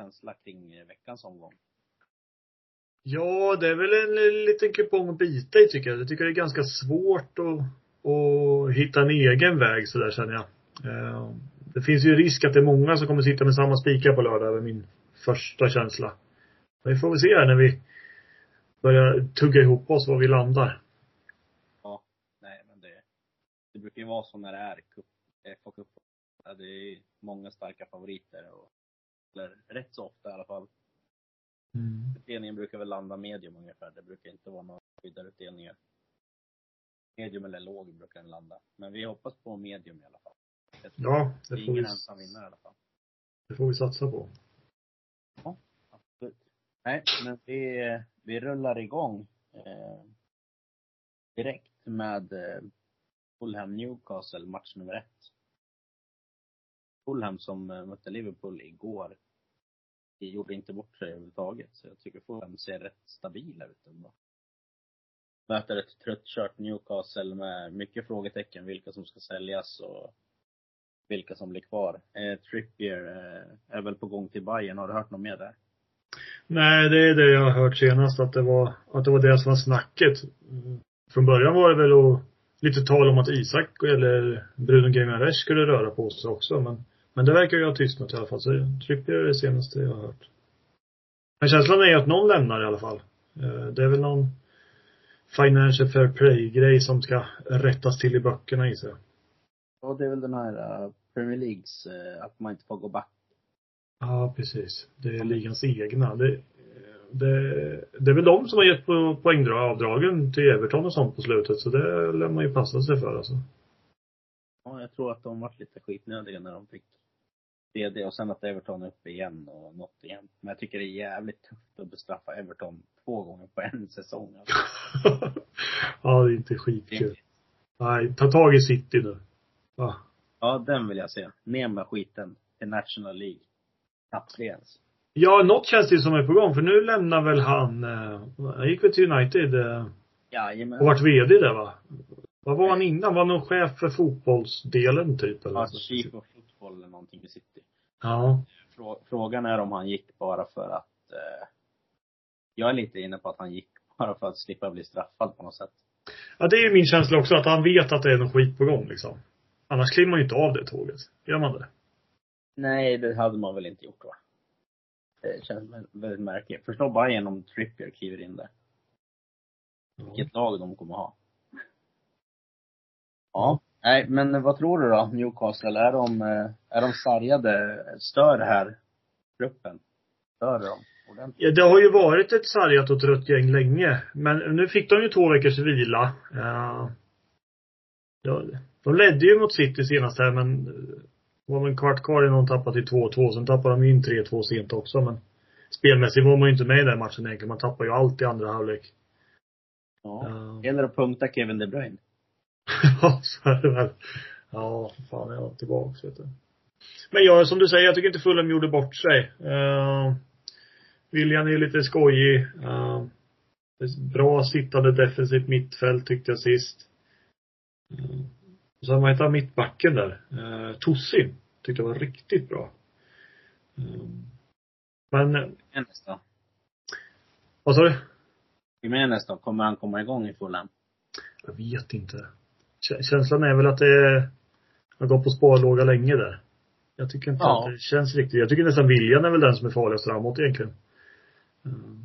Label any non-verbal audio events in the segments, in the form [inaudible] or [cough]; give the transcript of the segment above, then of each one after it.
Känsla kring veckans omgång? Ja, det är väl en liten kupong att bita i tycker jag. Jag tycker det är ganska svårt att, att hitta en egen väg sådär känner jag. Eh, det finns ju risk att det är många som kommer sitta med samma spikar på lördag, är min första känsla. Men vi får väl se här när vi börjar tugga ihop oss var vi landar. Ja, nej men det, det brukar ju vara så när det är cup, FA-cup. Det är många starka favoriter och, eller rätt så ofta i alla fall. Mm. Utdelningen brukar väl landa medium ungefär. Det brukar inte vara några utdelningar. Medium eller låg brukar den landa. Men vi hoppas på medium i alla fall. Ja, det, är ingen ensam vinnare i alla fall. Det får vi satsa på. Ja, absolut. Nej, men vi, vi rullar igång eh, direkt med eh, Fulham Newcastle, match nummer ett. Fulham som eh, mötte Liverpool igår gjorde inte bort sig överhuvudtaget. Så jag tycker Fulham ser rätt stabila ut ändå. Möter ett tröttkört Newcastle med mycket frågetecken, vilka som ska säljas och vilka som blir kvar. Eh, Trippier eh, är väl på gång till Bayern. Har du hört något mer där? Nej, det är det jag har hört senast, att det var, att det var det som var snacket. Från början var det väl och, lite tal om att Isak eller Bruno Guimaraes skulle röra på sig också, men men det verkar ju ha tystnat i alla fall, så Trippier är det senaste jag har hört. Men känslan är att någon lämnar i alla fall. Eh, det är väl någon financial fair play-grej som ska rättas till i böckerna gissar jag. Ja, det är väl den här uh, Premier Leagues, uh, att man inte får gå back. Ja, precis. Det är ligans egna. Det, det, det är väl de som har gett på poängavdragen till Everton och sånt på slutet, så det lär man ju passa sig för alltså. Ja, jag tror att de varit lite skitnödiga när de fick det och sen att Everton är uppe igen och nått igen. Men jag tycker det är jävligt tufft att bestraffa Everton två gånger på en säsong. Alltså. [laughs] ja, det är inte skitkul. Nej, ta tag i City nu. Va? Ja, den vill jag se. Ner med skiten till National League. Knappt ens. Ja, något känns det som är på gång, för nu lämnar väl han, eh, han gick väl till United eh, Jajamän. och vart VD där va? Vad var han innan? Var han någon chef för fotbollsdelen typ? Eller ja, chief of football eller någonting i city. Ja. Frågan är om han gick bara för att, eh, jag är lite inne på att han gick bara för att slippa bli straffad på något sätt. Ja, det är ju min känsla också, att han vet att det är någon skit på gång liksom. Annars kliver man ju inte av det tåget. Gör man det? Nej, det hade man väl inte gjort va? Det känns väldigt märkligt. Förstå bara genom Trippier kliver in där. Vilket lag de kommer ha. Ja. Nej, men vad tror du då, Newcastle? Är de, eh, är de sargade? Stör det här gruppen? Stör de ordentligt? Ja, det har ju varit ett sargat och trött gäng länge. Men nu fick de ju två veckors vila. Ja. De ledde ju mot City senast här, men det var väl en kvart kvar innan de tappade till 2-2. Sen tappade de in 3-2 sent också, men spelmässigt var man ju inte med i den matchen egentligen. Man tappar ju allt i andra halvlek. Ja. Uh. Gäller att punkta Kevin De Bruyne. [laughs] ja, så är det väl. Ja, fan jag är tillbaks vet du. Men ja, som du säger, jag tycker inte Fulham gjorde bort sig. Uh, William är lite skojig. Uh, bra sittande defensivt mittfält tyckte jag sist. Uh, så vad heter han mittbacken där? Uh, Tossi. Tyckte jag var riktigt bra. Uh, men. Nästa. Vad sa du? Jimenez då? Kommer han komma igång i Fulham? Jag vet inte. Känslan är väl att det har gått på sparlåga länge där. Jag tycker inte ja. att det känns riktigt. Jag tycker nästan William är väl den som är farligast framåt egentligen. Mm.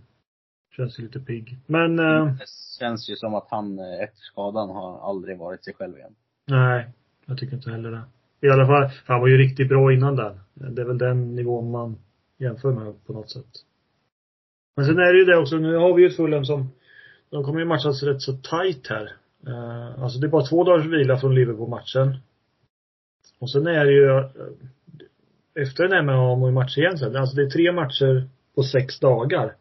Känns ju lite pigg. Men. Uh, det känns ju som att han eh, efter skadan har aldrig varit sig själv igen. Nej, jag tycker inte heller det. I alla fall, han var ju riktigt bra innan den. Det är väl den nivån man jämför med på något sätt. Men sen är det ju det också, nu har vi ju ett Fulham som, de kommer ju matchas rätt så tight här. Eh, alltså det är bara två dagars vila från Liverpool-matchen. Och sen är det ju, eh, efter den här och match igen sen. Alltså det är tre matcher på sex dagar.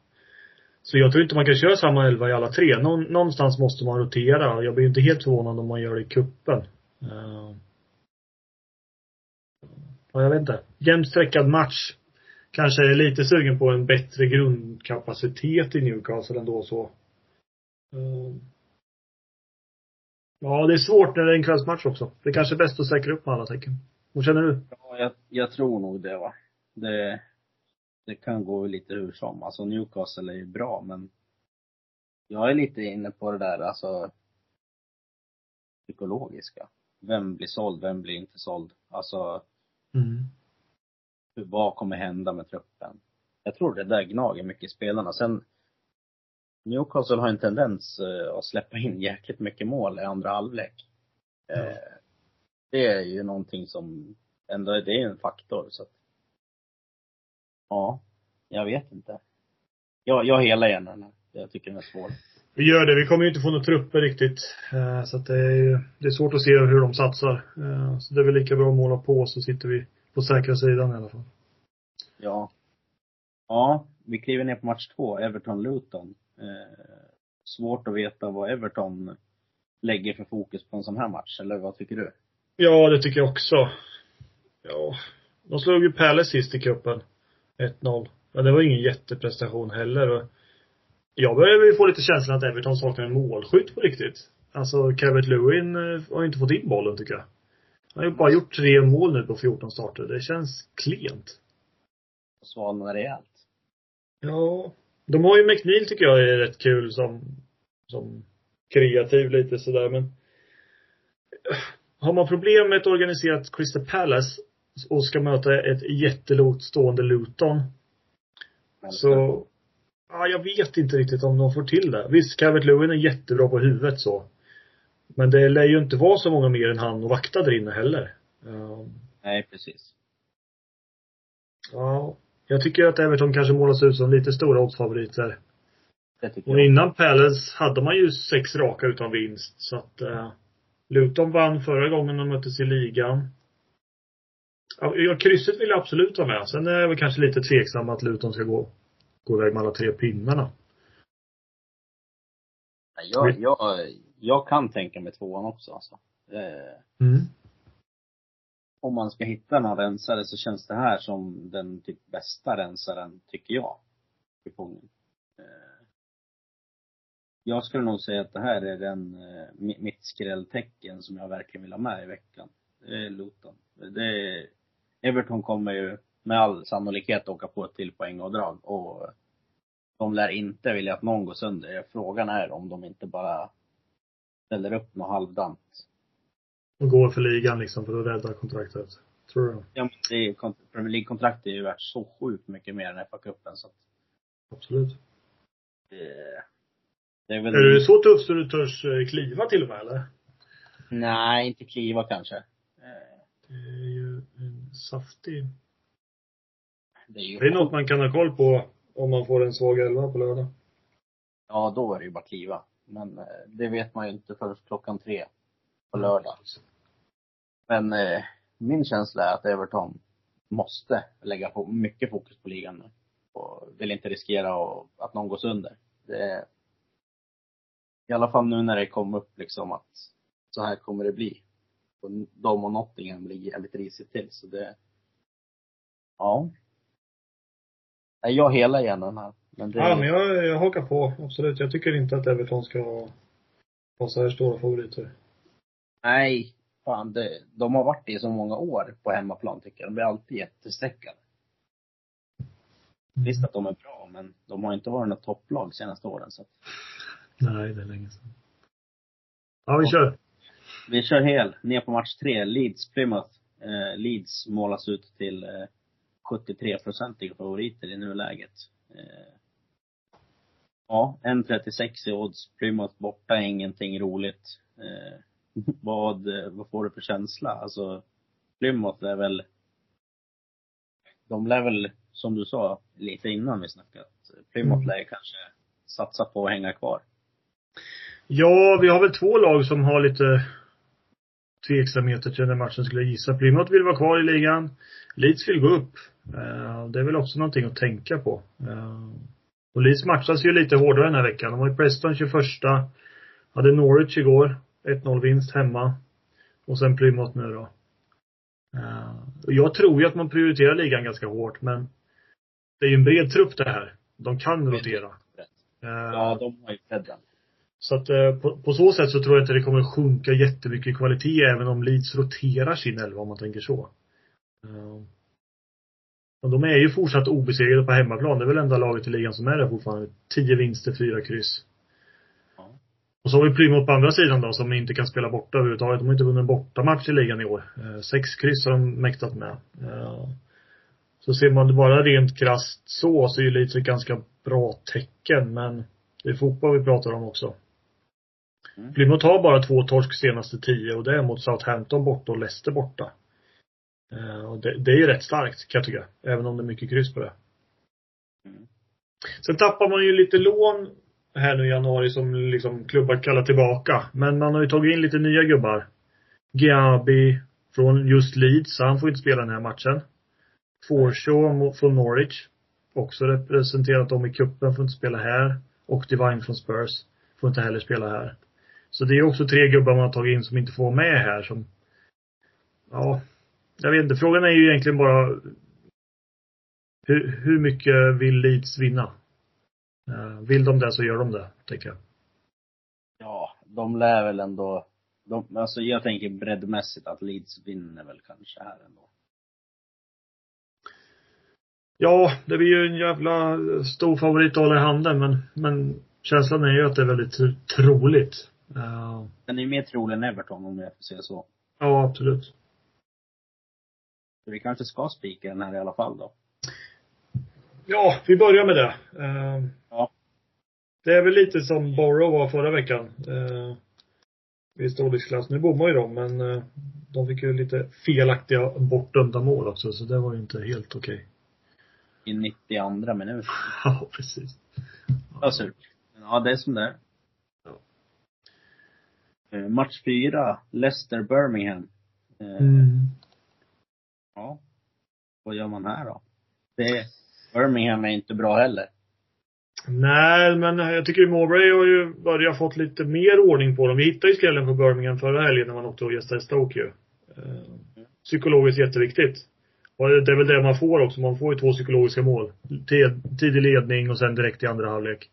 Så jag tror inte man kan köra samma elva i alla tre. Någonstans måste man rotera. Jag blir inte helt förvånad om man gör det i kuppen. Uh, ja, jag vet inte. Jämnstreckad match. Kanske är lite sugen på en bättre grundkapacitet i Newcastle ändå så. Uh, Ja, det är svårt när det är en kvällsmatch också. Det är kanske är bäst att säkra upp med alla tecken. Vad känner du? Ja, jag, jag tror nog det va. Det, det kan gå lite hur som. Alltså Newcastle är ju bra men jag är lite inne på det där alltså psykologiska. Vem blir såld, vem blir inte såld? Alltså, Mm. hur- vad kommer hända med truppen? Jag tror det där gnager mycket i spelarna. Sen, Newcastle har en tendens eh, att släppa in jäkligt mycket mål i andra halvlek. Eh, det är ju någonting som, ändå, det är en faktor så att, ja, jag vet inte. Jag, jag helar gärna den här. Jag tycker den är svår. Vi gör det. Vi kommer ju inte få några trupper riktigt. Eh, Så att det är det är svårt att se hur de satsar. Så det är väl lika bra att måla på så sitter vi på säkra sidan i alla fall. Ja. Ja, vi kliver ner på match två, Everton-Luton. Eh, svårt att veta vad Everton lägger för fokus på en sån här match, eller vad tycker du? Ja, det tycker jag också. Ja. De slog ju Palace sist i cupen. 1-0. Men det var ingen jätteprestation heller. Jag börjar ju få lite känslan att Everton saknar en målskytt på riktigt. Alltså, Kevin Lewin eh, har inte fått in bollen tycker jag. Han har ju bara gjort tre mål nu på 14 starter. Det känns klent. Svalnar rejält. Ja. De har ju McNeil tycker jag är rätt kul som, som kreativ lite sådär men har man problem med ett organiserat Crystal Palace och ska möta ett jättelågt stående Luton så ja, jag vet inte riktigt om de får till det. Visst, Calvert Lewin är jättebra på huvudet så. Men det lär ju inte vara så många mer än han och vakta där inne heller. Um, Nej, precis. ja. Jag tycker att Everton kanske målas ut som lite stora oddsfavoriter. Och innan Palace hade man ju sex raka utan vinst. Så att eh, Luton vann förra gången de möttes i ligan. Ja, krysset vill jag absolut ha med. Sen är jag väl kanske lite tveksam att Luton ska gå, gå iväg med alla tre pinnarna. Jag, jag, jag kan tänka mig tvåan också alltså. Eh, Mm om man ska hitta någon rensare så känns det här som den typ bästa rensaren, tycker jag. Kupongen. Eh, jag skulle nog säga att det här är den, eh, mitt skrälltecken som jag verkligen vill ha med i veckan. Det är Luton. Det är, Everton kommer ju med all sannolikhet åka på ett till poängavdrag och de lär inte vilja att någon går sönder. Frågan är om de inte bara ställer upp något halvdant. Går för ligan liksom för att rädda kontraktet. Tror du? Ja, men det är, Premier League-kontraktet är ju värt så sjukt mycket mer än FA-cupen så att Absolut. det, det är väl... Är du så tuff så du törs eh, kliva till och med eller? Nej, inte kliva kanske. Eh, Det är ju en saftig Det är ju... Det är något man kan ha koll på om man får en svag elva på lördag. Ja, då är det ju bara kliva. Men eh, det vet man ju inte förrän klockan tre på lördag. Men eh, min känsla är att Everton måste lägga på mycket fokus på ligan nu. Och vill inte riskera att, att någon går sönder. Det är, I alla fall nu när det kom upp liksom att så här kommer det bli. Och de och Nottingham ligger jävligt risigt till så det, ja. Nej, Jag helar gärna den här. Men det, Ja, men jag, jag hakar på. Absolut. Jag tycker inte att Everton ska vara så här stora favoriter. Nej, fan det, de har varit det i så många år på hemmaplan tycker jag. De blir alltid jättestreckade. Visst att de är bra, men de har inte varit något topplag senaste åren. Så Nej, det är länge sedan. Ja, vi kör. vi kör hel, ner på match tre, Leeds Plymouth. Eh, Leeds målas ut till eh, 73-procentiga favoriter i nuläget. Eh, ja, 1,36 i odds. Plymouth borta är ingenting roligt. Eh, [laughs] vad, vad får du för känsla? Alltså, Plymouth är väl, de lär väl, som du sa lite innan vi snackat, Plymouth Mm. lär kanske satsa på att hänga kvar. Ja, vi har väl två lag som har lite tveksamheter till den här matchen skulle jag gissa. Plymouth vill vara kvar i ligan. Leeds vill gå upp. Eh, Det är väl också någonting att tänka på. Eh, Och Leeds matchas ju lite hårdare den här veckan. De har ju Preston 21. Hade Norwich igår. 1-0 vinst hemma. Och sen Plymouth nu då. Eh, jag tror ju att man prioriterar ligan ganska hårt men det är ju en bred trupp det här. De kan rotera. Eh, Ja, de har ju Fedden. så att eh, på, på så sätt så tror jag inte det kommer sjunka jättemycket i kvalitet även om Leeds roterar sin elva om man tänker så. Och de är ju fortsatt obesegrade på hemmaplan. Det är väl enda laget i ligan som är det fortfarande. Tio vinster, fyra kryss. Och så har vi Plymouth på andra sidan då, som inte kan spela borta överhuvudtaget. De har inte vunnit en bortamatch i ligan i år. Eh, sex kryss har de mäktat med. Eh, så ser man det bara rent krasst så, så är ju Leeds ett ganska bra tecken, men det är fotboll vi pratar om också. Mm. Plymouth har bara två torsk senaste tio och det är mot Southampton borta och Leicester borta. Eh, och det, det är ju rätt starkt kan jag tycka. Även om det är mycket kryss på det. Mm. Sen tappar man ju lite lån här nu i januari som liksom klubbar kallar tillbaka. Men man har ju tagit in lite nya gubbar. Giabi från just Leeds, så han får inte spela den här matchen. Forshaw från Norwich. Också representerat dem i cupen, får inte spela här. Och Divine från Spurs. Får inte heller spela här. Så det är också tre gubbar man har tagit in som inte får vara med här som, ja, jag vet inte. Frågan är ju egentligen bara hur, hur mycket vill Leeds vinna? Uh, vill de det så gör de det, tänker jag. Ja, de lär väl ändå, de, alltså jag tänker breddmässigt att Leeds vinner väl kanske här ändå. Ja, det blir ju en jävla stor favorit att hålla i handen men, men känslan är ju att det är väldigt troligt. Uh, Den är ju mer trolig än Everton om jag får säga så. ja, absolut. Så vi kanske ska spika den här i alla fall då. Ja, vi börjar med det. Uh. Det är väl lite som Borough var förra veckan. Uh, I storleksklass. Nu bommar ju de, men uh, de fick ju lite felaktiga bortdömda mål också, så det var ju inte helt okej. I 92 minuten. [laughs] Ja, precis. Ja, surt. Ja, det är som det är. Ja. Eh, Match fyra, Leicester-Birmingham. Eh, Mm. Ja. Vad gör man här då? Det, Birmingham är inte bra heller. Nej, men jag tycker Mowbray har ju börjat fått lite mer ordning på dem. Vi hittade ju skrällen på Birmingham förra helgen när man åkte och gästade Stoke ju. Eh, psykologiskt jätteviktigt. Och det är väl det man får också. Man får ju två psykologiska mål. Tidig ledning och sen direkt i andra halvlek.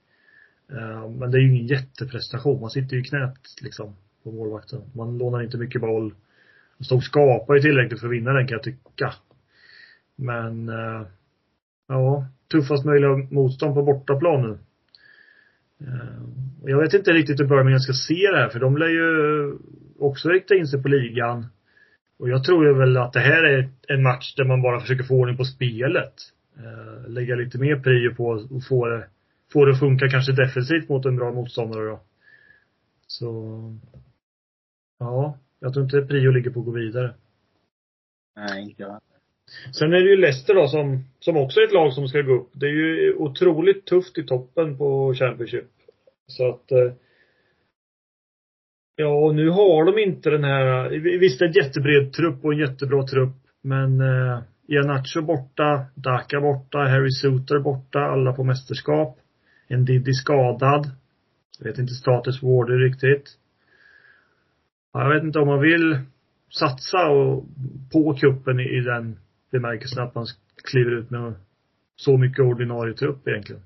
Eh, men det är ju ingen jätteprestation. Man sitter ju i knät liksom på målvakten. Man lånar inte mycket boll. Stoke skapar ju tillräckligt för att vinna den kan jag tycka. Men eh, ja, tuffast möjliga motstånd på bortaplan nu. Eh, jag vet inte riktigt hur Birmingham ska se det här för de lär ju också rikta in sig på ligan. Och jag tror ju väl att det här är en match där man bara försöker få ordning på spelet. Eh, lägga lite mer prio på att få det, få det att funka kanske defensivt mot en bra motståndare då. Så, ja, jag tror inte prio ligger på att gå vidare. Nej, inte jag. Sen är det ju Leicester då som, som också är ett lag som ska gå upp. Det är ju otroligt tufft i toppen på Championship. Så att eh, Ja, och nu har de inte den här, visst det är en jättebred trupp och en jättebra trupp, men eh, Ianacho borta, Daka borta, Harry Suter borta, alla på mästerskap. En Diddy skadad. Jag vet inte status Warder riktigt. Ja, jag vet inte om man vill satsa och, på kuppen i, i den bemärkelsen att man kliver ut med så mycket ordinarie trupp egentligen.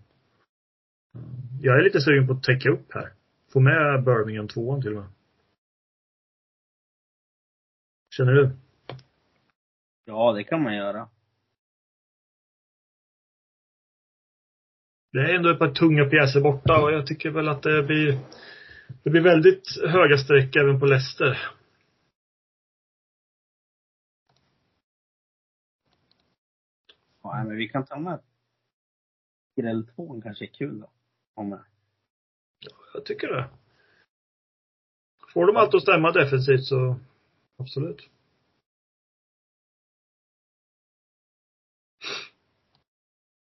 Jag är lite sugen på att täcka upp här. Få med Birmingham tvåan till och med. Känner du? Ja, det kan man göra. Det är ändå ett par tunga pjäser borta och jag tycker väl att det blir det blir väldigt höga streck även på Leicester. Ja, men vi kan ta med Gräll-tvåan kanske är kul då. Om jag. Jag tycker det. Får de allt att stämma defensivt så absolut.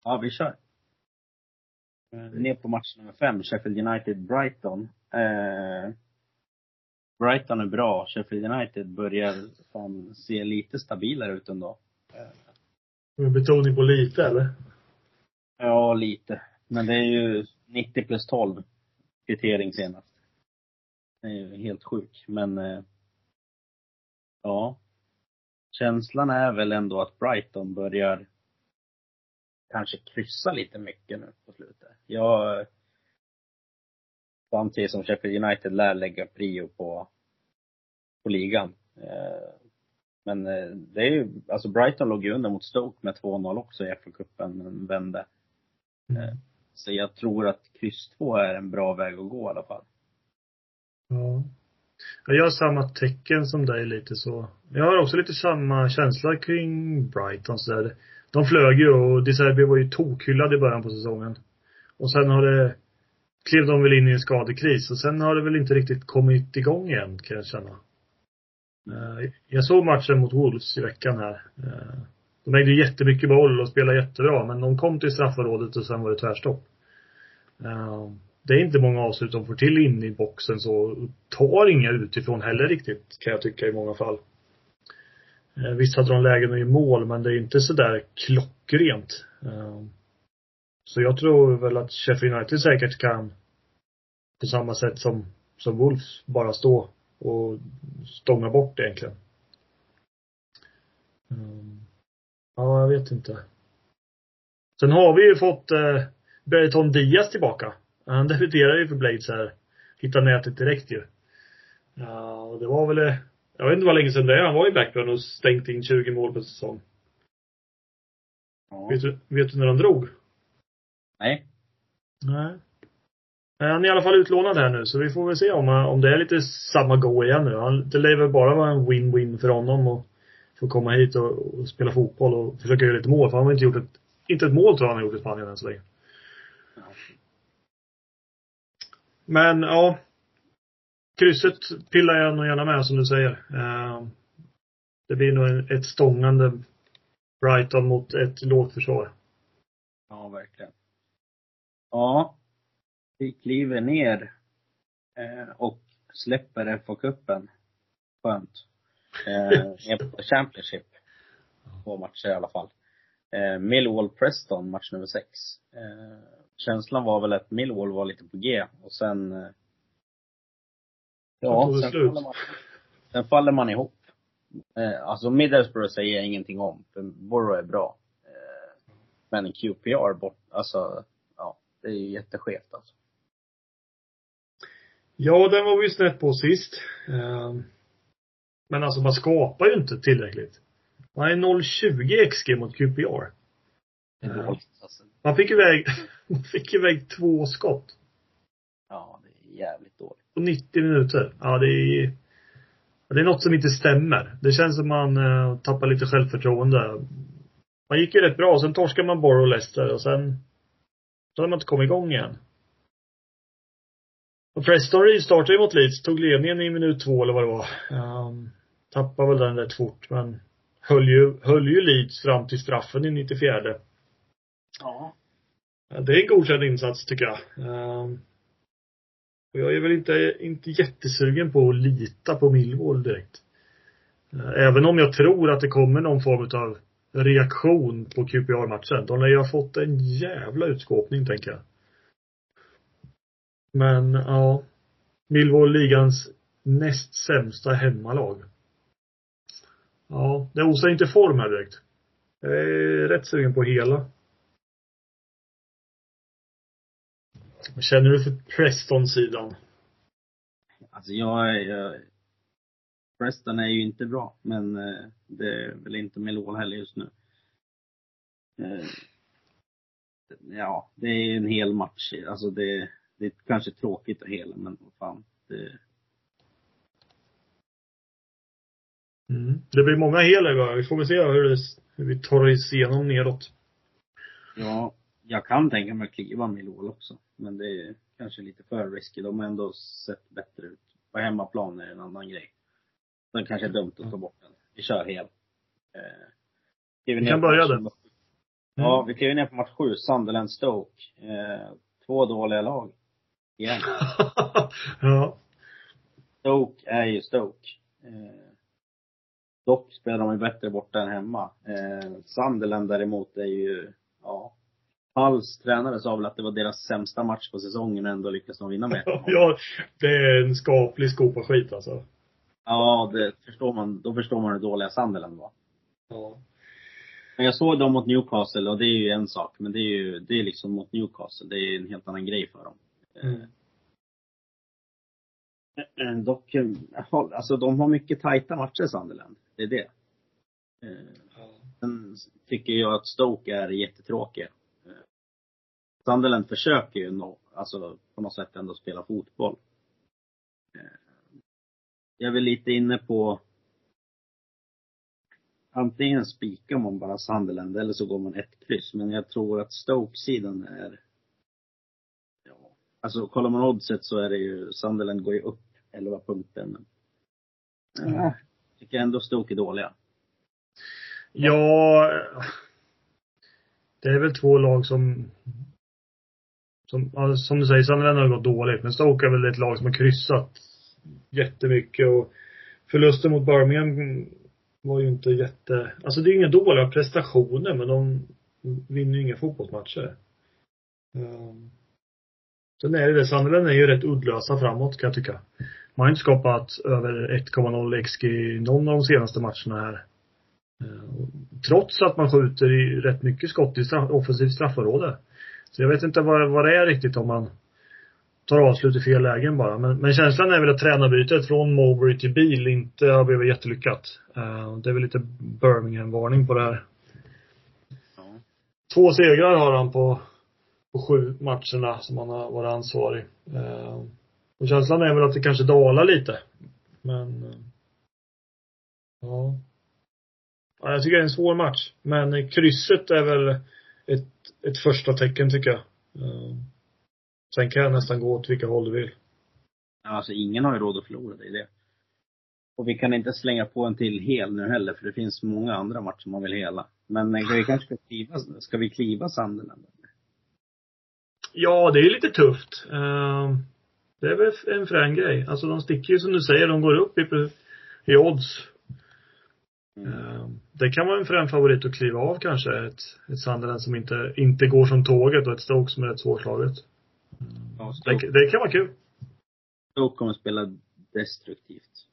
Ja, vi kör. Eh, Ner på match nummer fem, Sheffield United-Brighton. Eh, Brighton är bra. Sheffield United börjar fan se lite stabilare ut ändå. Med betoning på lite eller? Ja, lite. Men det är ju 90 plus 12 kvittering senast. Det är ju helt sjuk. Men eh, ja. Känslan är väl ändå att Brighton börjar kanske kryssa lite mycket nu på slutet. Jag samtidigt som Sheffield United lär lägga prio på, på ligan. Eh, men eh, det är ju, alltså Brighton låg ju under mot Stoke med 2-0 också i FA-cupen, men vände. Mm. Så jag tror att kryss 2 är en bra väg att gå i alla fall. Ja. Jag har samma tecken som dig lite så. Jag har också lite samma känsla kring Brighton så där. De flög ju och De Serbi var ju tokhyllad i början på säsongen. Och sen har det, klev de väl in i en skadekris och sen har det väl inte riktigt kommit igång igen kan jag känna. Eh, jag såg matchen mot Wolves i veckan här. Eh, de ägde jättemycket boll och spelade jättebra men de kom till straffområdet och sen var det tvärstopp. Eh, det är inte många avslut de får till in i boxen så. Tar inga utifrån heller riktigt kan jag tycka i många fall. Visst hade de lägen i mål men det är inte sådär klockrent. Så jag tror väl att Sheffield United säkert kan på samma sätt som, som Wolves bara stå och stånga bort det egentligen. Mm. Ja, jag vet inte. Sen har vi ju fått eh, Berton Diaz tillbaka. Han debuterade ju för Blades här. Hittade nätet direkt ju. Ja, och det var väl, eh, jag vet inte vad länge sedan det är. Han var i Blackburn och stängt in 20 mål per säsong. Ja. Vet du, vet du när han drog? Nej. Nej. Eh, han är i alla fall utlånad här nu, så vi får väl se om, eh, om det är lite samma go igen nu. Han, det lär väl bara vara en win-win för honom och få komma hit och, och spela fotboll och försöka göra lite mål. För han har inte gjort ett, inte ett mål tror jag han har gjort i Spanien än så länge. Men ja. Krysset pillar jag nog gärna med som du säger. Eh, det blir nog ett stångande Brighton mot ett lågt försvar. Ja, verkligen. Ja. Vi kliver ner eh, och släpper FA-cupen. Skönt. Eh, ner på Championship. Två matcher i alla fall. Eh, Millwall-Preston, match nummer sex. Eh, känslan var väl att Millwall var lite på G och sen eh, Ja, sen faller, man, sen faller man ihop. Eh, alltså Middlesbrough säger jag ingenting om, för Borough är bra. Eh, men QPR bort, alltså, ja, det är ju jätteskevt alltså. Ja, den var vi ju snett på sist. Ehm, Men alltså man skapar ju inte tillräckligt. Man är 0,20 XG mot QPR. Det är Ja. dåligt alltså. Man fick iväg, [laughs] man fick iväg två skott Ja, det är jävligt dåligt. på 90 minuter. Ja, det är det är något som inte stämmer. Det känns som man eh, tappar lite självförtroende. Man gick ju rätt bra, sen torskade man Borough och Leicester och sen så hade man inte kommit igång igen. Och Preston restartade ju mot Leeds, tog ledningen i minut två eller vad det var. Um, tappade väl den rätt fort men höll ju, höll ju Leeds fram till straffen i 94. Ja. Det är en godkänd insats tycker jag. Um, och jag är väl inte, inte jättesugen på att lita på Millwall direkt. Eh, Även om jag tror att det kommer någon form av reaktion på QPR-matchen. De lär ju ha fått en jävla utskåpning, tänker jag. Men, ja. Millwall ligans näst sämsta hemmalag. Ja, det osar inte form här direkt. Jag är rätt sugen på hela. Vad känner du för Preston-sidan? Alltså jag, jag Preston är ju inte bra, men eh, det är väl inte Millwall heller just nu. Eh, ja, det är en hel match. Alltså det, det är kanske tråkigt att hela, men vad fan. Det, Mm. Det blir många hela igår. Vi får väl se hur, det, hur vi tar oss igenom neråt. ja, jag kan tänka mig att kliva Millwall också. Men det är kanske lite för risky. De har ändå sett bättre ut. På hemmaplan är det en annan grej. Sen kanske är dumt att ta bort den. Vi kör hel. Eh, Vi kan börja där. nummer- Ja, vi kliver ner på match sju, Sunderland Stoke. Eh, två dåliga lag. Igen. [laughs] ja. Stoke är ju Stoke. Eh, dock spelar de ju bättre borta än hemma. Eh, Sunderland däremot är ju, ja. Halls tränare sa väl att det var deras sämsta match på säsongen och ändå lyckas de vinna med 1-0. [laughs] ja, det är en skaplig skopa skit alltså. Ja, det förstår man. Då förstår man hur dåliga Sunderland var. Ja. Men jag såg dem mot Newcastle och det är ju en sak. Men det är ju, det är liksom mot Newcastle. Det är en helt annan grej för dem. Mm. Eh, Dock, eh, alltså de har mycket tajta matcher Sunderland. Det är det. Eh, sen tycker jag att Stoke är jättetråkiga. Eh, Sunderland försöker ju nå, alltså på något sätt ändå spela fotboll. Eh, jag är väl lite inne på antingen spikar man bara Sunderland eller så går man ett kryss. Men jag tror att Stoke-sidan är alltså kollar man oddset så är det ju, Sunderland går ju upp 11 punkter. Men, Mm. ja, tycker ändå Stoke är dåliga. Ja, det är väl två lag som som, som du säger, Sunderland har gått dåligt. Men Stoke är väl ett lag som har kryssat jättemycket och förlusten mot Birmingham var ju inte jätte, alltså det är inga dåliga prestationer men de vinner ju inga fotbollsmatcher. Um, sen är det det, Sunderland är ju rätt uddlösa framåt kan jag tycka. Man har inte skapat över 1,0 XG i någon av de senaste matcherna här. Uh, trots att man skjuter i rätt mycket skott i straff, offensivt straffområde. Så jag vet inte vad, vad det är riktigt om man tar avslut i fel lägen bara. Men, men känslan är väl att tränarbytet från Mowbray till Bil inte har blivit jättelyckat. Uh, det är väl lite Birmingham-varning på det här. Två segrar har han på, på sju matcherna som han har varit ansvarig. Eh, och känslan är väl att det kanske dalar lite. Men, eh, ja. ja. Jag tycker det är en svår match. Men krysset är väl ett, ett första tecken tycker jag. Eh, sen kan jag nästan gå åt vilka håll du vill. Alltså ingen har ju råd att förlora, det är det. Och vi kan inte slänga på en till hel nu heller, för det finns många andra matcher man vill hela. Men vi kanske ska kliva, ska vi kliva Sunderland? Ja, det är lite tufft. Uh, det är väl en frän grej. Alltså de sticker ju som du säger, de går upp i, i odds. Mm. Uh, det kan vara en frän favorit att kliva av kanske. Ett, ett Sunderland som inte, inte går som tåget och ett Stoke som är rätt svårslaget. Ja, Det, Stoke, det kan vara kul. Stoke kommer spela destruktivt.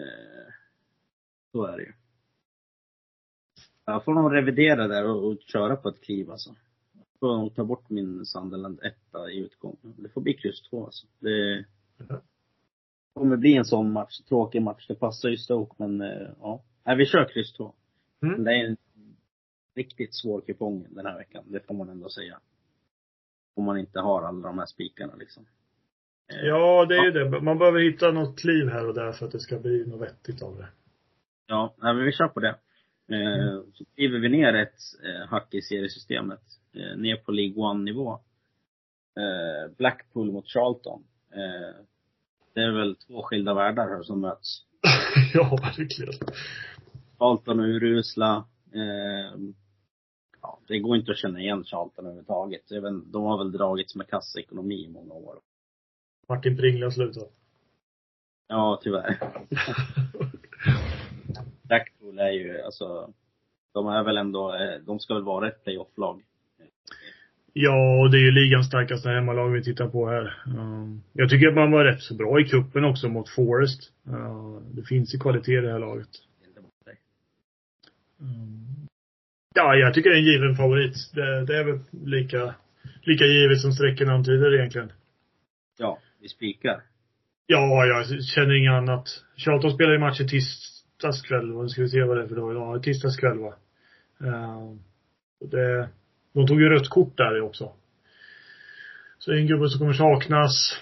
Eh, så är det ju. Jag får nog revidera där och, och köra på ett kliv alltså. Jag får nog ta bort min Sunderland etta i utgången. Det får bli kryss två alltså. Det Mhm. kommer bli en sån match, tråkig match. Det passar ju Stoke men eh, ja. Nej, vi kör kryss två. Mm. Det är en riktigt svår kupong den här veckan. Det får man ändå säga. Om man inte har alla de här spikarna liksom. Eh, Ja, det är ju det. Man behöver hitta något kliv här och där för att det ska bli något vettigt av det. Ja, nej, men vi kör på det. Eh, så skriver vi ner ett hack i seriesystemet. Eh, ner på League One-nivå. Eh, Blackpool mot Charlton. Eh, det är väl två skilda världar här som möts. [laughs] ja, verkligen. Charlton är urusla. Ja, det går inte att känna igen Charlton överhuvudtaget. Även, de har väl dragits med kassaekonomi i många år. Martin Pringle har slutat. Ja, tyvärr. [laughs] Blackpool är ju, alltså, de är väl ändå, de ska väl vara ett playoff-lag. Ja, och det är ju ligans starkaste hemmalag vi tittar på här. Um, jag tycker att man var rätt så bra i kuppen också mot Forest. Uh, det finns ju kvalitet i det här laget. Um, ja, jag tycker det är en given favorit. Det, det är väl lika, lika givet som strecken antyder egentligen. Ja, vi spikar. Ja, jag känner inget annat. Charlton spelar ju match i tisdags kväll. Vad ska vi se vad det är för dag idag? Ja, tisdags kväll va? Det, de tog ju rött kort där också. Så en gubbe som kommer saknas.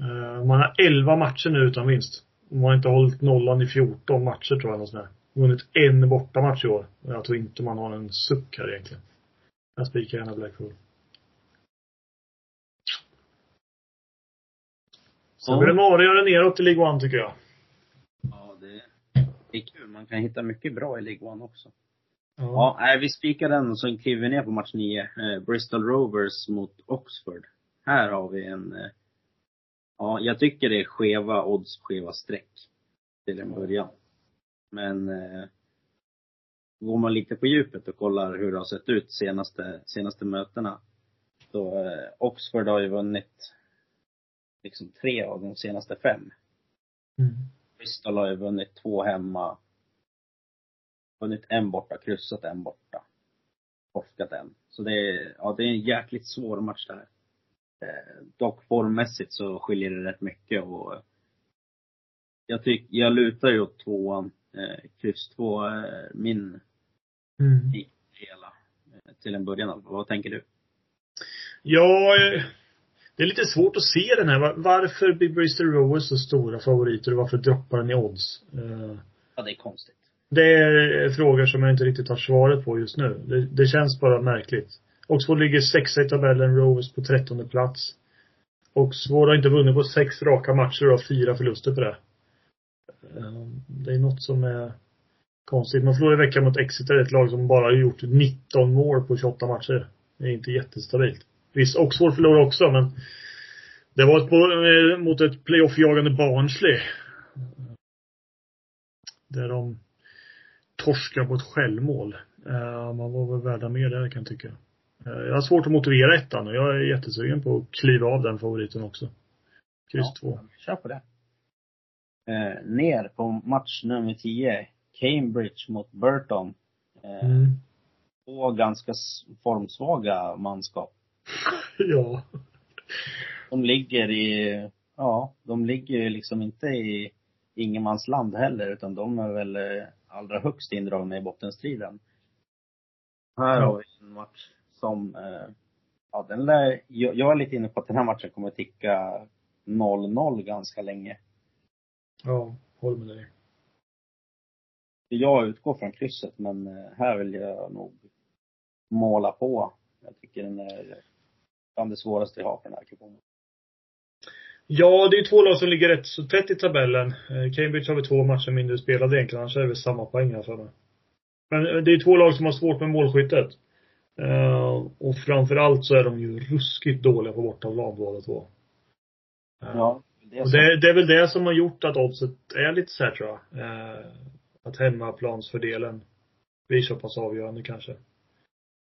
Uh, man har 11 matcher nu utan vinst. Man har inte hållit nollan i 14 matcher tror jag. Något sånt där. Vunnit en bortamatch i år. Jag tror inte man har en suck här egentligen. Jag spikar gärna Blackpool. Sen blir det marigare neråt i League One tycker jag. Ja, det, det är kul. Man kan hitta mycket bra i League One också. Ja. Ja, vi spikar den och så kliver vi ner på match 9. Eh, Bristol Rovers mot Oxford. Här har vi en, eh, ja, jag tycker det är skeva odds, skeva streck. Till en början. Men, eh, går man lite på djupet och kollar hur det har sett ut senaste, senaste mötena. Så eh, Oxford har ju vunnit liksom tre av de senaste fem. Mm. Bristol har ju vunnit två hemma. Vunnit en borta, kryssat en borta. Torskat en. Så det är, ja det är en jäkligt svår match det här. Eh, dock formmässigt så skiljer det rätt mycket och jag tycker, jag lutar ju åt tvåan Eh, kryss 2 är min Mm. i hela. eh, Till en början. Vad tänker du? Ja, eh, det är lite svårt att se den här. Va- Varför blir Bristol Rovers så stora favoriter och varför droppar den i odds? Eh, Ja, det är konstigt. Det är frågor som jag inte riktigt har svaret på just nu. Det, det känns bara märkligt. Oxford ligger sexa i tabellen, Rovers på trettonde plats. Oxford har inte vunnit på sex raka matcher och har fyra förluster på det. Ehm, det är något som är konstigt. Man förlorade i veckan mot Exeter, ett lag som bara har gjort 19 mål på 28 matcher. Det är inte jättestabilt. Visst, Oxford förlorade också, men det var ett, eh, mot ett playoff-jagande Barnsley. Där de torskar på ett självmål. Eh, man var väl värda mer där kan jag tycka. Eh, jag har svårt att motivera ettan och jag är jättesugen på att kliva av den favoriten också. Kryss två. Ja, kör på det. Eh, ner på match nummer 10. Cambridge mot Burton. Eh, Mm. Två ganska formsvaga manskap. [laughs] ja. De ligger i, ja, de ligger ju liksom inte i ingenmansland heller, utan de är väl eh, allra högst indragna i bottenstriden. Här har vi en match som, eh, ja den lär, jag, jag är lite inne på att den här matchen kommer ticka 0-0 ganska länge. Ja, håller med dig. Jag utgår från krysset, men eh, här vill jag nog måla på. Jag tycker den är bland det svåraste jag har för den här kupongen. Ja, det är två lag som ligger rätt så tätt i tabellen. Eh, Cambridge har väl två matcher mindre spelade egentligen, annars är det samma poäng här för mig. Men eh, det är två lag som har svårt med målskyttet. Eh, och framförallt så är de ju ruskigt dåliga på bortaplan båda två. Ja, det är Och det, det är väl det som har gjort att oddset är lite så här tror jag. Att hemmaplansfördelen blir så pass avgörande kanske.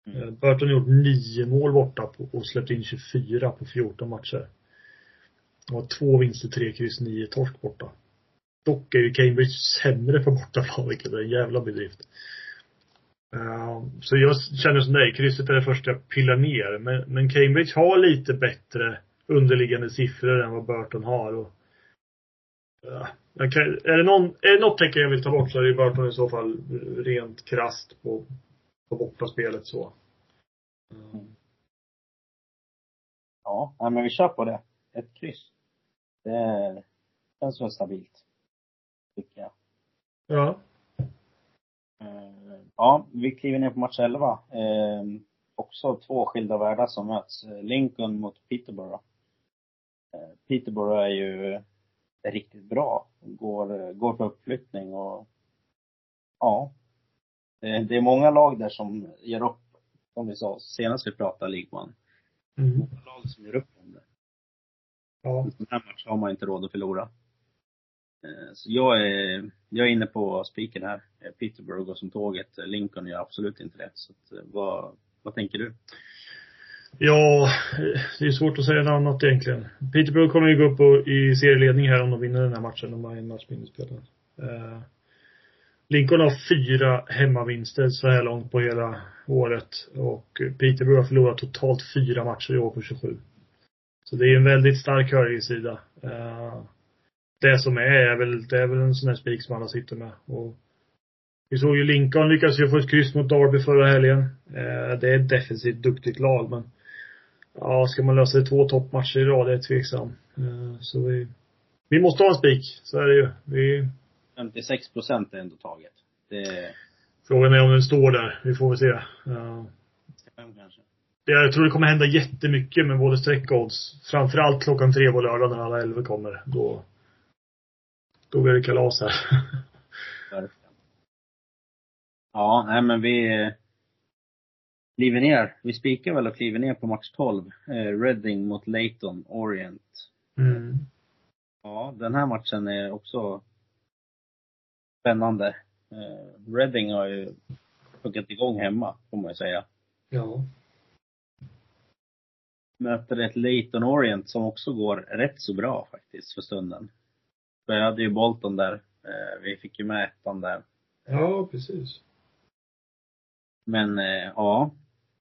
Mm. Burton har gjort nio mål borta på, och släppt in 24 på 14 matcher. De har två vinster, tre kryss, nio torsk borta. Dock är ju Cambridge sämre på bortaplan, vilket är en jävla bedrift. Uh, så jag känner som dig, krysset är det första jag pillar ner. Men, men Cambridge har lite bättre underliggande siffror än vad Burton har. Och, uh, jag kan, är, det någon, är det något tecken jag vill ta bort så är det ju Burton i så fall rent krasst på, på bortaspelet så. Mm. Ja, men vi kör på det. Ett kryss. Det känns väl stabilt. Tycker jag. Ja. Eh, Ja, vi kliver ner på match 11. Eh, också två skilda världar som möts. Eh, Lincoln mot Peterborough. Peterborough är ju riktigt bra. Går, går för uppflyttning och ja. Det, det är många lag där som ger upp, som vi sa senast vi pratade League One. Mm. Många lag som ger upp om det. Ja. En sån här match har man inte råd att förlora. Eh, Så jag är, jag är inne på spiken här. Eh, Peterborough går som tåget. Lincoln gör absolut inte rätt. Så att, eh, vad, vad tänker du? Ja, det är svårt att säga något annat egentligen. Peterborough kommer ju gå upp på, i serieledning här om de vinner den här matchen. De har en match mindre spelad. Eh, Lincoln har fyra hemmavinster så här långt på hela året. Och Peterborough har förlorat totalt fyra matcher i år på 27. Så det är en väldigt stark högersida. Eh, det som är, är väl, det är väl en sån här spik som alla sitter med. Och vi såg ju Lincoln lyckas ju få ett kryss mot Derby förra helgen. Eh, det är ett defensivt duktigt lag men Ja, ska man lösa det två toppmatcher i rad det är tveksam. Eh, Så vi, vi måste ha en spik, så är det ju. Vi, 56 procent är ändå taget. Det frågan är om den står där. Vi får väl se. Eh, fem kanske. Jag tror det kommer hända jättemycket med både streck och odds. Framförallt klockan tre på lördag när alla elva kommer. Då, då blir det kalas här. [laughs] Ja, nej men vi eh, kliver ner. Vi spikar väl och kliver ner på match 12. Eh, Reading mot Leighton Orient. Mm. Ja, den här matchen är också spännande. Eh, Reading har ju huggat igång hemma, får man ju säga. Ja. Möter ett Leighton Orient som också går rätt så bra faktiskt för stunden. För jag hade ju Bolton där. Eh, vi fick ju med ettan där. Ja, precis. Men eh, ja,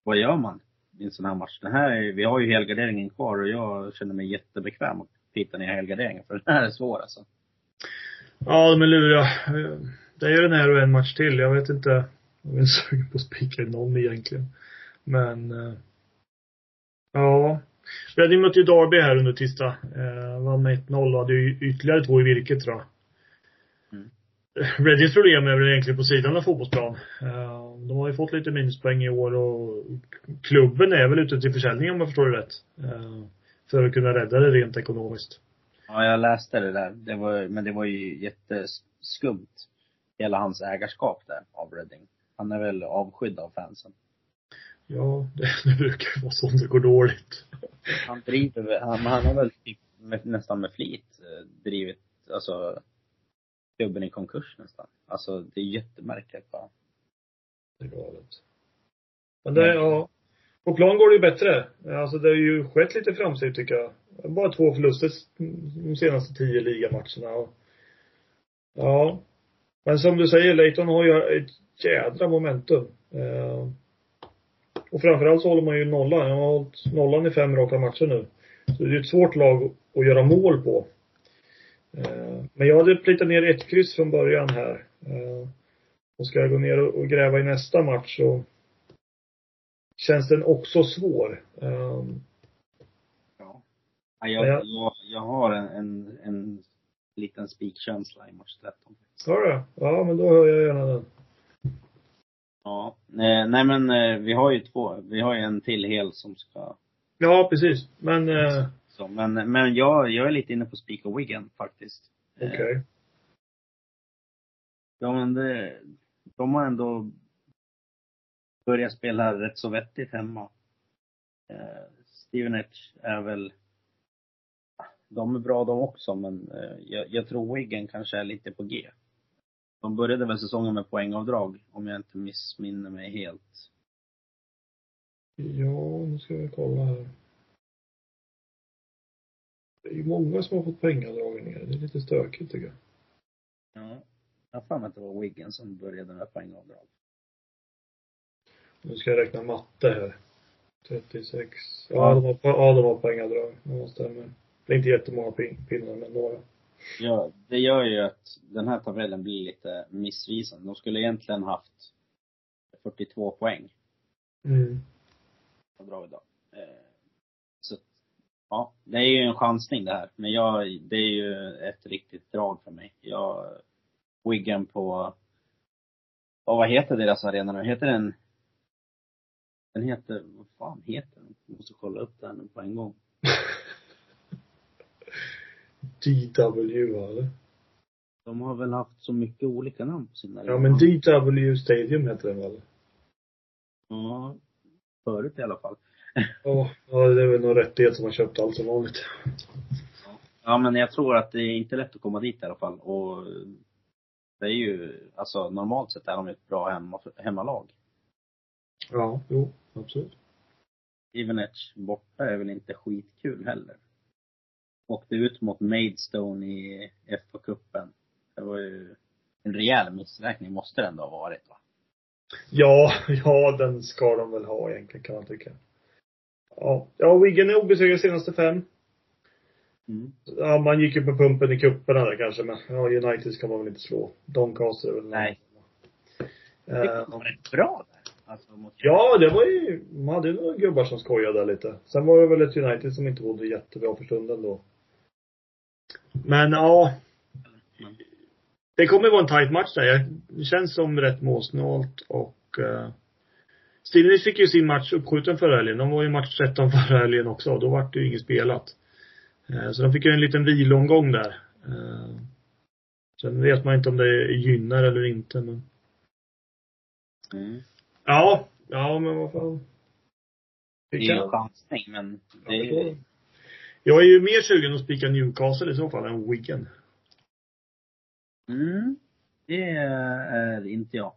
vad gör man i en sån här match? Den här, är- vi har ju helgarderingen kvar och jag känner mig jättebekväm att pita ner helgarderingen för den här är svår alltså. Ja, de är luriga. Eh, det är ju den här och en match till. Jag vet inte. Jag är inte sugen på att spika någon egentligen. Men, ja. Reading mötte ju Derby här under tisdag. Eh, vann med 1-0 och hade ju ytterligare två i virket tror jag. Mm. Readings problem är väl egentligen på sidan av fotbollsplan. Eh, de har ju fått lite minuspoäng i år och klubben är väl ute till försäljning om jag förstår det rätt. Eh, för att kunna rädda det rent ekonomiskt. Ja, jag läste det där. Det var, men det var ju jätteskumt. Hela hans ägarskap där av Reading. Han är väl avskydd av fansen. Ja, det, [laughs] det brukar ju vara så det går dåligt. Han driver, han, han har väl typ med, nästan med flit eh, drivit, alltså klubben i konkurs nästan. Alltså det är jättemärkligt bara. Det är galet. Men det, ja. På plan går det ju bättre. Alltså det har ju skett lite framsteg tycker jag. Bara två förluster de senaste tio ligamatcherna. Och, ja. Men som du säger, Leighton har ju ett jädra momentum. Eh, och framförallt så håller man ju nollan. Han har hållit nollan i fem raka matcher nu. Så det är ju ett svårt lag att göra mål på. Eh, men jag hade plitat ner ett kryss från början här. Eh, och ska jag gå ner och gräva i nästa match så känns den också svår. Um, ja. Jag, jag, jag, jag har en, en, en liten spikkänsla i match 13. Har du Ja, men då hör jag gärna den. Ja. Nej men eh, vi har ju två. Vi har ju en till hel som ska Ja, precis. Men eh... Så, men, men jag, jag är lite inne på Speak of Wigan faktiskt. Okej. Okay. Ja men det, de har ändå börjat spela rätt så vettigt hemma. Eh, Stevenage är väl, de är bra de också men eh, jag, jag tror Wigan kanske är lite på G. De började väl säsongen med poängavdrag, om jag inte missminner mig helt. Ja, nu ska vi kolla här. Det är ju många som har fått poängavdrag nere. Det är lite stökigt tycker jag. Ja. Jag har för mig att det var Wigan som började med poängavdrag. Nu ska jag räkna matte här. 36. Ja, de har, ja, de har poängavdrag. Ja, stämmer. Det är inte jättemånga pinnar, men några. Ja, det gör ju att den här tabellen blir lite missvisande. De skulle egentligen haft 42 poäng. Mm. Bra idag. Eh, så, ja, det är ju en chansning det här. Men jag, det är ju ett riktigt drag för mig. Jag, Wigan på, och vad heter deras arena nu? Heter den, den heter, vad fan heter den? Jag måste kolla upp den på en gång. [laughs] DW eller? De har väl haft så mycket olika namn på sina Ja men DW Stadium heter den väl? Ja, förut i alla fall. [laughs] ja, ja det är väl någon rättighet som har köpt allt som vanligt. Ja men jag tror att det är inte lätt att komma dit i alla fall och det är ju, alltså normalt sett är de ett bra hemma, hemmalag. Ja, jo, absolut. Stevenage borta är väl inte skitkul heller. Åkte ut mot Maidstone i FA-cupen. Det var ju en rejäl missräkning måste det ändå ha varit va? Ja, [laughs] ja den ska de väl ha egentligen kan man tycka. Ja, ja Wigan är obesegrade senaste fem. Mm. Ja, man gick ju på pumpen i cuperna där kanske, men ja, United ska man väl inte slå. Doncaster är väl Nej. Det var rätt bra där. Alltså, mot... Ja, det var ju, man hade ju några gubbar som skojade där lite. Sen var det väl ett United som inte mådde jättebra för stunden då. Men ja. Det kommer vara en tight match där. Det känns som rätt målsnålt och uh, Stevenage fick ju sin match uppskjuten förra helgen. De var ju match 13 [laughs] förra helgen också och då vart det ju inget spelat. Uh, så de fick ju en liten vilomgång där. Uh, sen vet man inte om det gynnar eller inte men. Mm. Ja, ja men vad fan. Det är ju en chansning men det är ju... Jag är ju mer sugen att spika Newcastle i så fall än Wigan. Mm. Det är inte jag.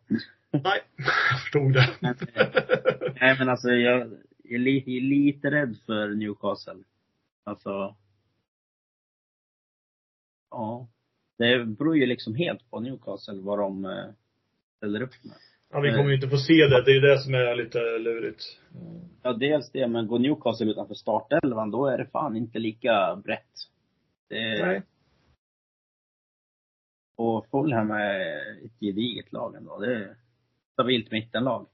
Nej, jag förstod det. Men, [laughs] nej men alltså jag är lite, lite rädd för Newcastle. Alltså. Ja. Det beror ju liksom helt på Newcastle vad de eh, ställer upp med. Ja, vi kommer ju inte få se det. Det är ju det som är lite lurigt. Ja, dels det, men går Newcastle utanför startelvan, då är det fan inte lika brett. Det... Nej. Och Fulham är ett gediget lag ändå. Det är ett stabilt mittenlag.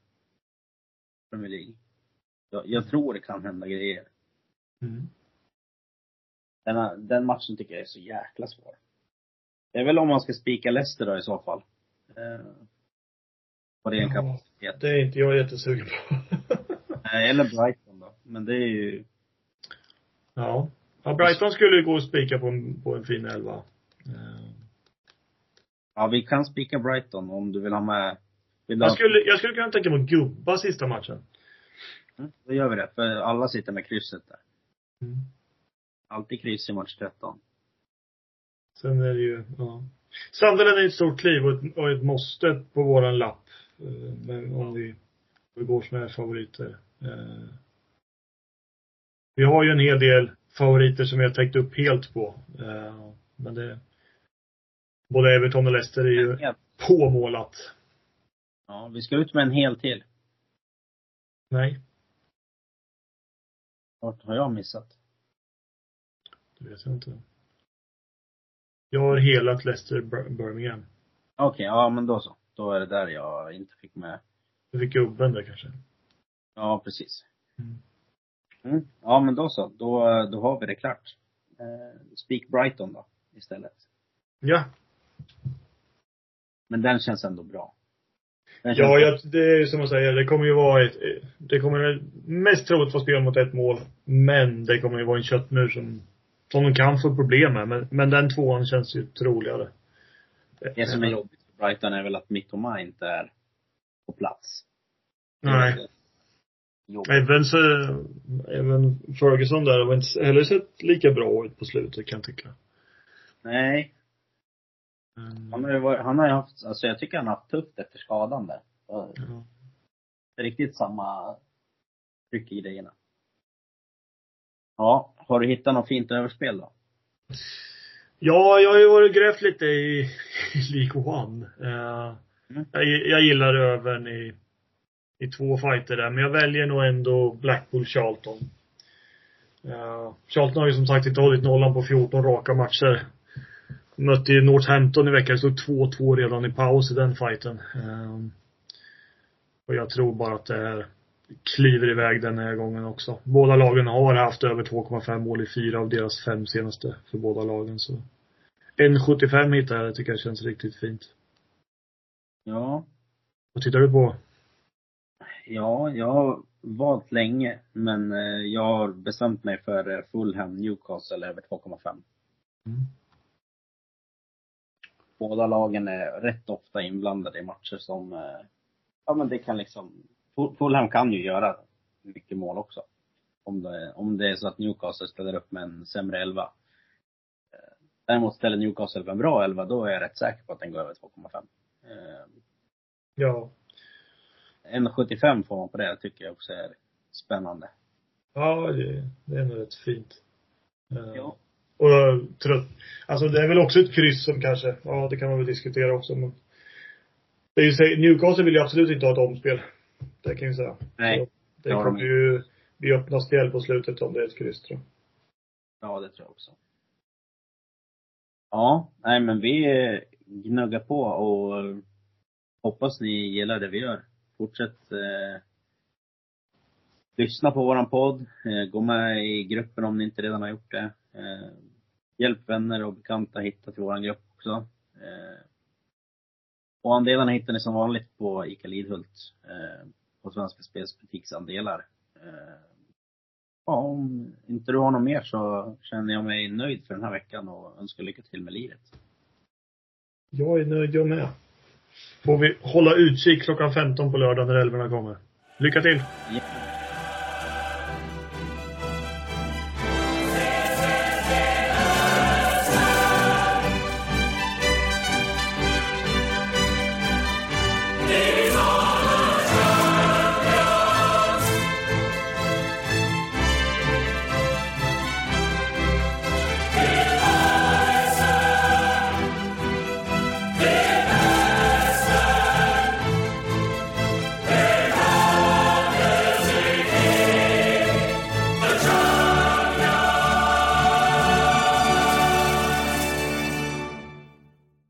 Premier League. Jag, jag tror det kan hända grejer. Mm. Den, den matchen tycker jag är så jäkla svår. Det är väl om man ska spika Leicester då i så fall. Eh, på ren Ja. kapacitet. Det är inte jag jättesugen på. [laughs] Nej, Eller Brighton då. Men det är ju, ja. ja. Brighton skulle ju gå och spika på en, på en fin elva. Ja vi kan spika Brighton om du vill ha med, vill Jag skulle, jag skulle kunna tänka mig att gubba sista matchen. Mm, då gör vi det. För alla sitter med krysset där. Mm. Alltid kryss i match 13. Sen är det ju, ja. Sunderland är ett stort kliv och ett, och ett måste på våran lapp. Eh, Men om vi, vi går som är favoriter. Eh, Vi har ju en hel del favoriter som vi har täckt upp helt på. Eh, Men det, både Everton och Leicester är ju påmålat. Ja, vi ska ut med en hel till. Nej, Vart har jag missat? det vet jag inte. Jag har helat Leicester Bir- Birmingham. Okej, ja men då så. Då är det där jag inte fick med. Du fick gubben där kanske. Ja, precis. Mm. Mm. Ja, men då så. Då, då har vi det klart. Eh, Speak Brighton då, istället. Ja. Men den känns ändå bra. Känns Ja, jag, det är ju som att säga, det kommer ju vara ett, det kommer mest troligt vara spel mot ett mål. Men det kommer ju vara en köttmur som, som de kan få problem med. Men, men den tvåan känns ju troligare. Det som är jobbigt för Brighton är väl att Mittoma inte är på plats. Nej. Även så, även Ferguson där har inte heller sett lika bra ut på slutet kan jag tycka. Nej, Men, han har ju varit, han har ju haft, alltså jag tycker han har haft tufft efter skadan där. Ja. Riktigt samma tryck i grejerna. Ja, har du hittat något fint överspel då? Ja, jag har ju varit grävt lite i, League One. Mm. jag, jag gillar övern i, i två fighter där, men jag väljer nog ändå Blackpool Charlton. Uh, Charlton har ju som sagt inte hållit nollan på 14 raka matcher. Mötte ju Northampton i veckan, det stod 2-2 redan i paus i den fighten. Eh, och jag tror bara att det här kliver iväg den här gången också. Båda lagen har haft över 2,5 mål i fyra av deras fem senaste för båda lagen så. 1,75 hittar jag, det tycker jag känns riktigt fint. Ja, Vad tittar du på? ja, jag har valt länge, men eh, jag har bestämt mig för eh, Fulham Newcastle över 2,5. Mm. Båda lagen är rätt ofta inblandade i matcher som, eh, ja men det kan liksom, Fulham kan ju göra mycket mål också. Om det, om det är så att Newcastle ställer upp med en sämre elva. Eh, Däremot ställer Newcastle upp en bra elva, då är jag rätt säker på att den går över 2,5. Eh, Ja. 1,75 får man på det, tycker jag också är spännande. Ja, det, är nog rätt fint. Eh, Ja. Och jag trött. Alltså det är väl också ett kryss som kanske, ja det kan man väl diskutera också men. Det är ju, Newcastle vill ju absolut inte ha ett omspel. Det kan ju säga. Nej. Det kommer ju bli öppna spel på slutet om det är ett kryss tror jag. Ja, det tror jag också. Ja, nej men vi eh, gnuggar på och eh, hoppas ni gillar det vi gör. Fortsätt eh, lyssna på våran podd. Eh, gå med i gruppen om ni inte redan har gjort det. Eh, hjälp vänner och bekanta hitta till våran grupp också. Och andelarna hittar ni som vanligt på ICA Lidhult. Eh, på Svenska Spels butiksandelar. Eh, ja, om inte du har något mer så känner jag mig nöjd för den här veckan och önskar lycka till med livet. Jag är nöjd jag med. Får vi hålla utkik klockan 15 på lördag när älvorna kommer. Lycka till! Ja.